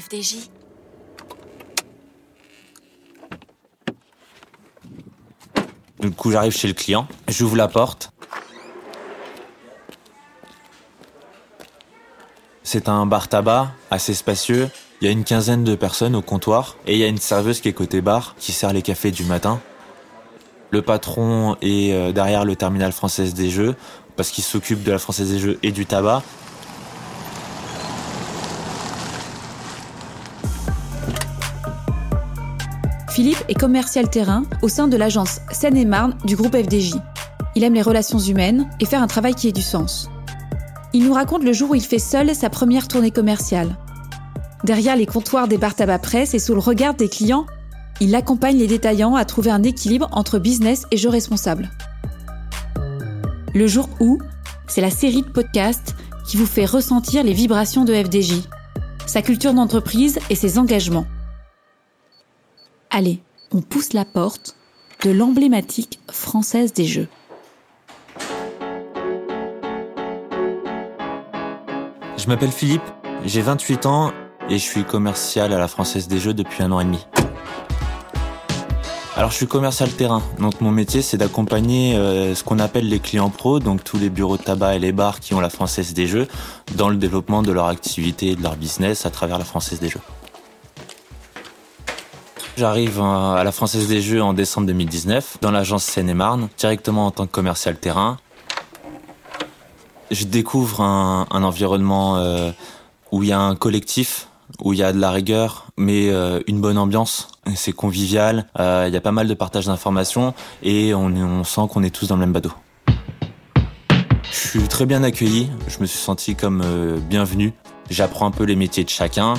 FDJ. Du coup, j'arrive chez le client, j'ouvre la porte. C'est un bar tabac assez spacieux. Il y a une quinzaine de personnes au comptoir et il y a une serveuse qui est côté bar qui sert les cafés du matin. Le patron est euh, derrière le terminal française des jeux parce qu'il s'occupe de la française des jeux et du tabac. Philippe est commercial terrain au sein de l'agence Seine-et-Marne du groupe FDJ. Il aime les relations humaines et faire un travail qui ait du sens. Il nous raconte le jour où il fait seul sa première tournée commerciale. Derrière les comptoirs des bars tabac presse et sous le regard des clients, il accompagne les détaillants à trouver un équilibre entre business et jeu responsable. Le jour où, c'est la série de podcasts qui vous fait ressentir les vibrations de FDJ, sa culture d'entreprise et ses engagements. Allez, on pousse la porte de l'emblématique française des jeux. Je m'appelle Philippe, j'ai 28 ans et je suis commercial à la Française des Jeux depuis un an et demi. Alors je suis commercial terrain, donc mon métier c'est d'accompagner euh, ce qu'on appelle les clients pros, donc tous les bureaux de tabac et les bars qui ont la Française des Jeux, dans le développement de leur activité et de leur business à travers la Française des Jeux. J'arrive à la Française des Jeux en décembre 2019, dans l'agence Seine-et-Marne, directement en tant que commercial terrain. Je découvre un, un environnement euh, où il y a un collectif, où il y a de la rigueur, mais euh, une bonne ambiance. C'est convivial, euh, il y a pas mal de partage d'informations et on, on sent qu'on est tous dans le même bateau. Je suis très bien accueilli, je me suis senti comme bienvenu. J'apprends un peu les métiers de chacun,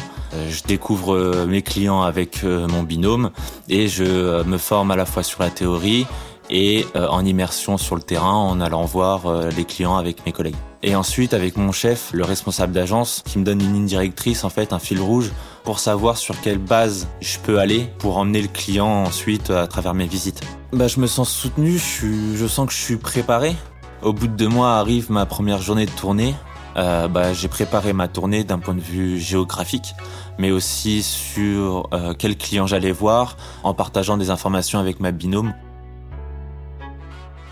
je découvre mes clients avec mon binôme et je me forme à la fois sur la théorie et en immersion sur le terrain en allant voir les clients avec mes collègues. Et ensuite avec mon chef, le responsable d'agence, qui me donne une ligne directrice, en fait, un fil rouge, pour savoir sur quelle base je peux aller pour emmener le client ensuite à travers mes visites. Bah, je me sens soutenu, je, je sens que je suis préparé. Au bout de deux mois arrive ma première journée de tournée. Euh, bah, j'ai préparé ma tournée d'un point de vue géographique, mais aussi sur euh, quel client j'allais voir, en partageant des informations avec ma binôme.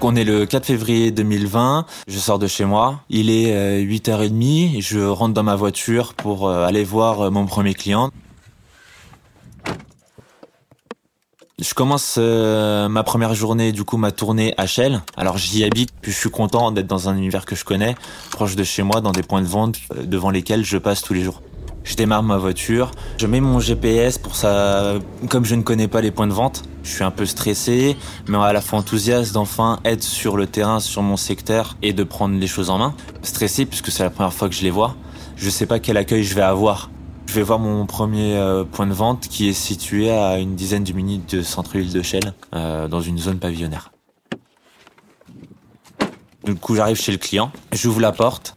On est le 4 février 2020, je sors de chez moi, il est 8h30, je rentre dans ma voiture pour aller voir mon premier client. Je commence euh, ma première journée, du coup ma tournée HL. Alors j'y habite, puis je suis content d'être dans un univers que je connais, proche de chez moi, dans des points de vente euh, devant lesquels je passe tous les jours. Je démarre ma voiture, je mets mon GPS pour ça, comme je ne connais pas les points de vente, je suis un peu stressé, mais à la fois enthousiaste d'enfin être sur le terrain, sur mon secteur et de prendre les choses en main. Stressé puisque c'est la première fois que je les vois. Je sais pas quel accueil je vais avoir. Je vais voir mon premier euh, point de vente qui est situé à une dizaine de minutes de centre-ville de Chelles, euh, dans une zone pavillonnaire. Du coup, j'arrive chez le client, j'ouvre la porte.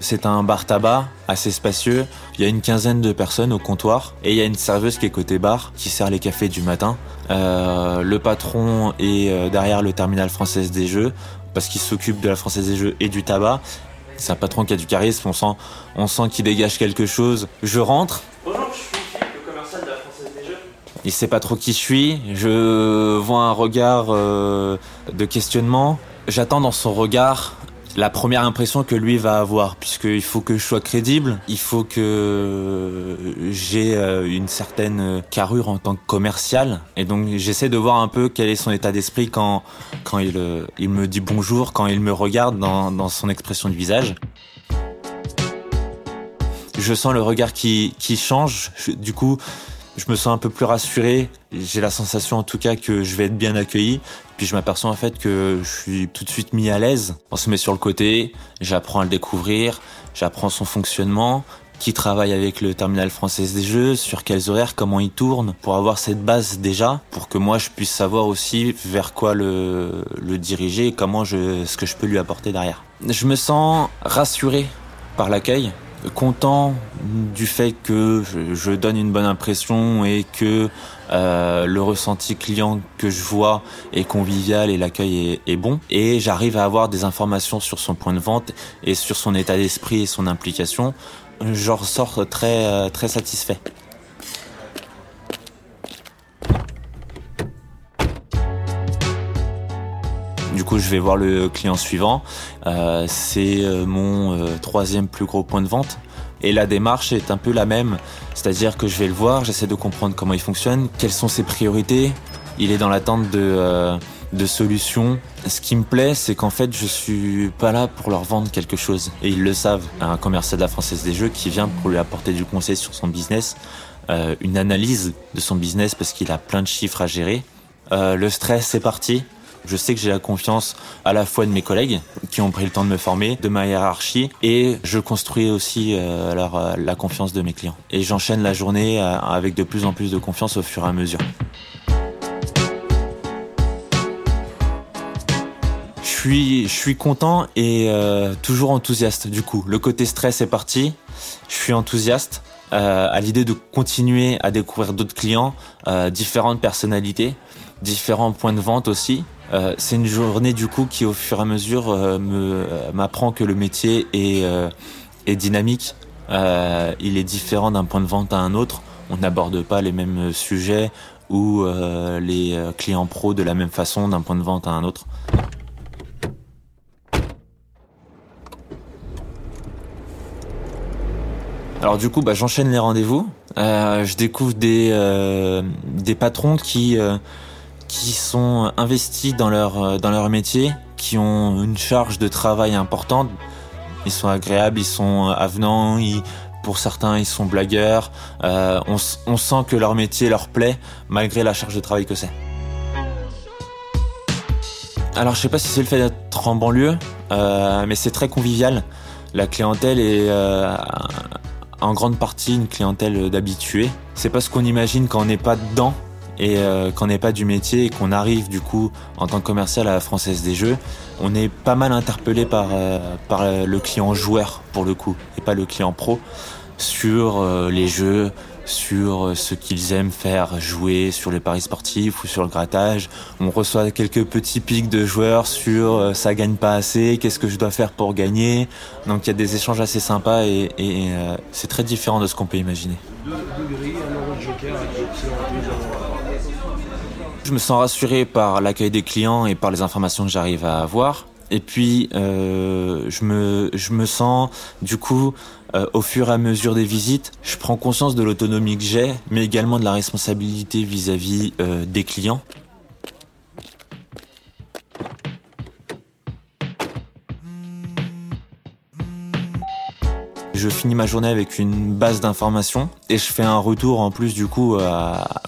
C'est un bar tabac assez spacieux. Il y a une quinzaine de personnes au comptoir et il y a une serveuse qui est côté bar qui sert les cafés du matin. Euh, le patron est euh, derrière le terminal française des jeux parce qu'il s'occupe de la française des jeux et du tabac. C'est un patron qui a du charisme, on sent, on sent qu'il dégage quelque chose. Je rentre. Bonjour, je suis Philippe, le commercial de la Française des Jeux. Il sait pas trop qui je suis. Je vois un regard euh, de questionnement. J'attends dans son regard la première impression que lui va avoir, puisqu'il faut que je sois crédible, il faut que j'ai euh, une certaine carrure en tant que commercial, et donc j'essaie de voir un peu quel est son état d'esprit quand, quand il, euh, me dit bonjour, quand il me regarde dans, dans son expression de visage. Je sens le regard qui, qui change, du coup je me sens un peu plus rassuré, j'ai la sensation en tout cas que je vais être bien accueilli, puis je m'aperçois en fait que je suis tout de suite mis à l'aise. On se met sur le côté, j'apprends à le découvrir, j'apprends son fonctionnement, qui travaille avec le terminal français des jeux, sur quels horaires, comment il tourne, pour avoir cette base déjà, pour que moi je puisse savoir aussi vers quoi le, le diriger comment je, ce que je peux lui apporter derrière. Je me sens rassuré par l'accueil, content du fait que je, donne une bonne impression et que euh, le ressenti client que je vois est convivial et l'accueil est, bon. Et j'arrive à avoir des informations sur son point de vente et sur son état d'esprit et son implication. Je ressors très, euh, très satisfait. Coup, je vais voir le client suivant. Euh, c'est mon troisième plus gros point de vente. Et la démarche est un peu la même, c'est-à-dire que je vais le voir, j'essaie de comprendre comment il fonctionne, quelles sont ses priorités. Il est dans l'attente de, euh, de solutions. Ce qui me plaît, c'est qu'en fait, je suis pas là pour leur vendre quelque chose, et ils le savent. Un commercial de la Française des Jeux qui vient pour lui apporter du conseil sur son business, euh, une analyse de son business parce qu'il a plein de chiffres à gérer. Euh, le stress, c'est parti. Je sais que j'ai la confiance à la fois de mes collègues qui ont pris le temps de me former, de ma hiérarchie, et je construis aussi euh, euh, la confiance de mes clients. Et j'enchaîne la journée euh, avec de plus en plus de confiance au fur et à mesure. Je suis, je suis content et toujours enthousiaste du coup. Le côté stress est parti. Je suis enthousiaste à l'idée de continuer à découvrir d'autres clients, différentes personnalités, différents points de vente aussi. Euh, c'est une journée du coup qui au fur et à mesure euh, euh, m'apprend que le métier est, est dynamique. il est différent d'un point de vente à un autre. On n'aborde pas les mêmes sujets ou les clients pro de la même façon d'un point de vente à un autre. Alors du coup, bah, j'enchaîne les rendez-vous. je découvre des, des patrons qui qui sont investis dans leur, euh, dans leur métier, qui ont une charge de travail importante. Ils sont agréables, ils sont avenants, pour certains ils sont blagueurs. Euh, on, sent que leur métier leur plaît malgré la charge de travail que c'est. Alors je sais pas si c'est le fait d'être en banlieue, euh, mais c'est très convivial. La clientèle est euh, en grande partie une clientèle d'habitués. C'est pas ce qu'on imagine quand on n'est pas dedans et euh, qu'on n'est pas du métier et qu'on arrive du coup en tant que commercial à la Française des Jeux, on est pas mal interpellé par, euh, par le client joueur pour le coup et pas le client pro sur euh, les jeux, sur ce qu'ils aiment faire jouer sur les paris sportifs ou sur le grattage. On reçoit quelques petits pics de joueurs sur ça gagne pas assez, qu'est-ce que je dois faire pour gagner. Donc il y a des échanges assez sympas et, et c'est très différent de ce qu'on peut imaginer. Je me sens rassuré par l'accueil des clients et par les informations que j'arrive à avoir. Et puis, euh, je, me, sens, du coup, euh, au fur et à mesure des visites, je prends conscience de l'autonomie que j'ai, mais également de la responsabilité vis-à-vis euh, des clients. Je finis ma journée avec une base d'informations et je fais un retour en plus du coup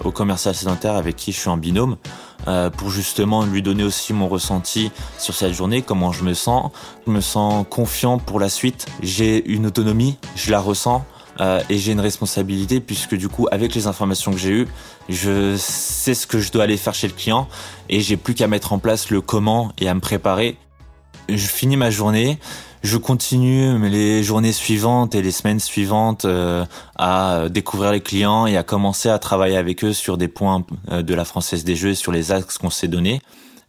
au commercial sédentaire avec qui je suis en binôme euh, pour justement lui donner aussi mon ressenti sur cette journée, comment je me sens. Je me sens confiant pour la suite. J'ai une autonomie, je la ressens. Euh, et j'ai une responsabilité puisque du coup avec les informations que j'ai eues je sais ce que je dois aller faire chez le client et j'ai plus qu'à mettre en place le comment et à me préparer je finis ma journée je continue les journées suivantes et les semaines suivantes euh, à découvrir les clients et à commencer à travailler avec eux sur des points euh, de la Française des Jeux, sur les axes qu'on s'est donnés.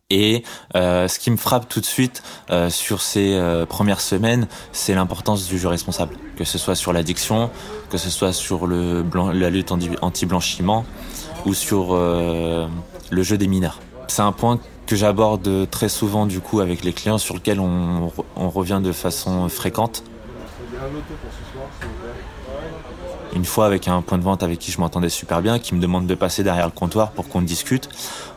Et euh, ce qui me frappe tout de suite sur ces premières semaines, c'est l'importance du jeu responsable, que ce soit sur l'addiction, que ce soit sur le la lutte anti-blanchiment ou sur le jeu des mineurs. C'est un point que j'aborde très souvent du coup avec les clients sur lequel on, revient de façon fréquente. Une fois avec un point de vente avec qui je m'entendais super bien, qui me demande de passer derrière le comptoir pour qu'on discute.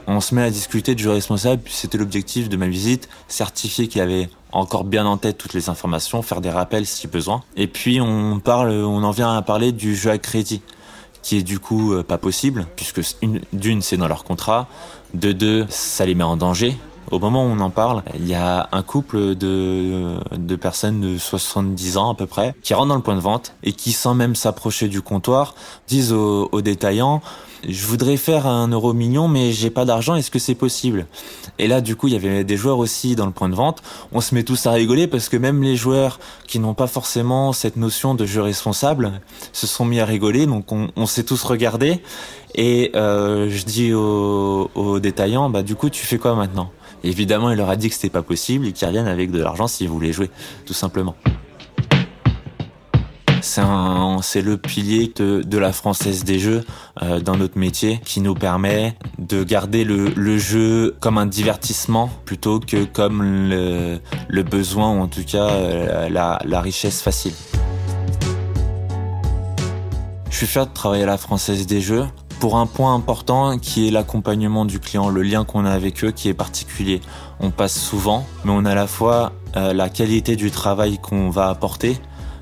On se met à discuter du responsable, c'était l'objectif de ma visite, certifier qu'il avait encore bien en tête toutes les informations, faire des rappels si besoin. Et puis on parle, on en vient à parler du jeu à crédit qui est du coup euh, pas possible, puisque d'une, c'est dans leur contrat, de deux, ça les met en danger, Au moment où on en parle, il y a un couple de, de personnes de 70 ans à peu près qui rentrent dans le point de vente et qui, sans même s'approcher du comptoir, disent aux, aux détaillants je voudrais faire un euro million, mais j'ai pas d'argent, est-ce que c'est possible? Et là, du coup, il y avait des joueurs aussi dans le point de vente. On se met tous à rigoler parce que même les joueurs qui n'ont pas forcément cette notion de jeu responsable se sont mis à rigoler. Donc, on, on s'est tous regardés. Et euh, je dis aux, aux détaillants, bah du coup, tu fais quoi maintenant? Évidemment, il leur a dit que c'était pas possible et qu'ils reviennent avec de l'argent s'ils voulaient jouer, tout simplement. C'est le pilier de, la française des jeux euh, dans notre métier qui nous permet de garder le, jeu comme un divertissement plutôt que comme le, besoin ou en tout cas euh, la richesse facile. Je suis fier de travailler à la française des jeux pour un point important qui est l'accompagnement du client, le lien qu'on a avec eux qui est particulier. On passe souvent, mais on a à la fois euh, la qualité du travail qu'on va apporter,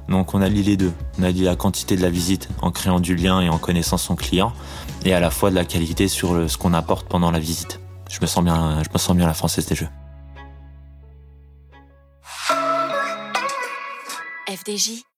donc on a lié les deux. On a lié la quantité de la visite en créant du lien et en connaissant son client, et à la fois de la qualité sur ce qu'on apporte pendant la visite. Je me sens bien, je me sens bien la française des jeux. FDJ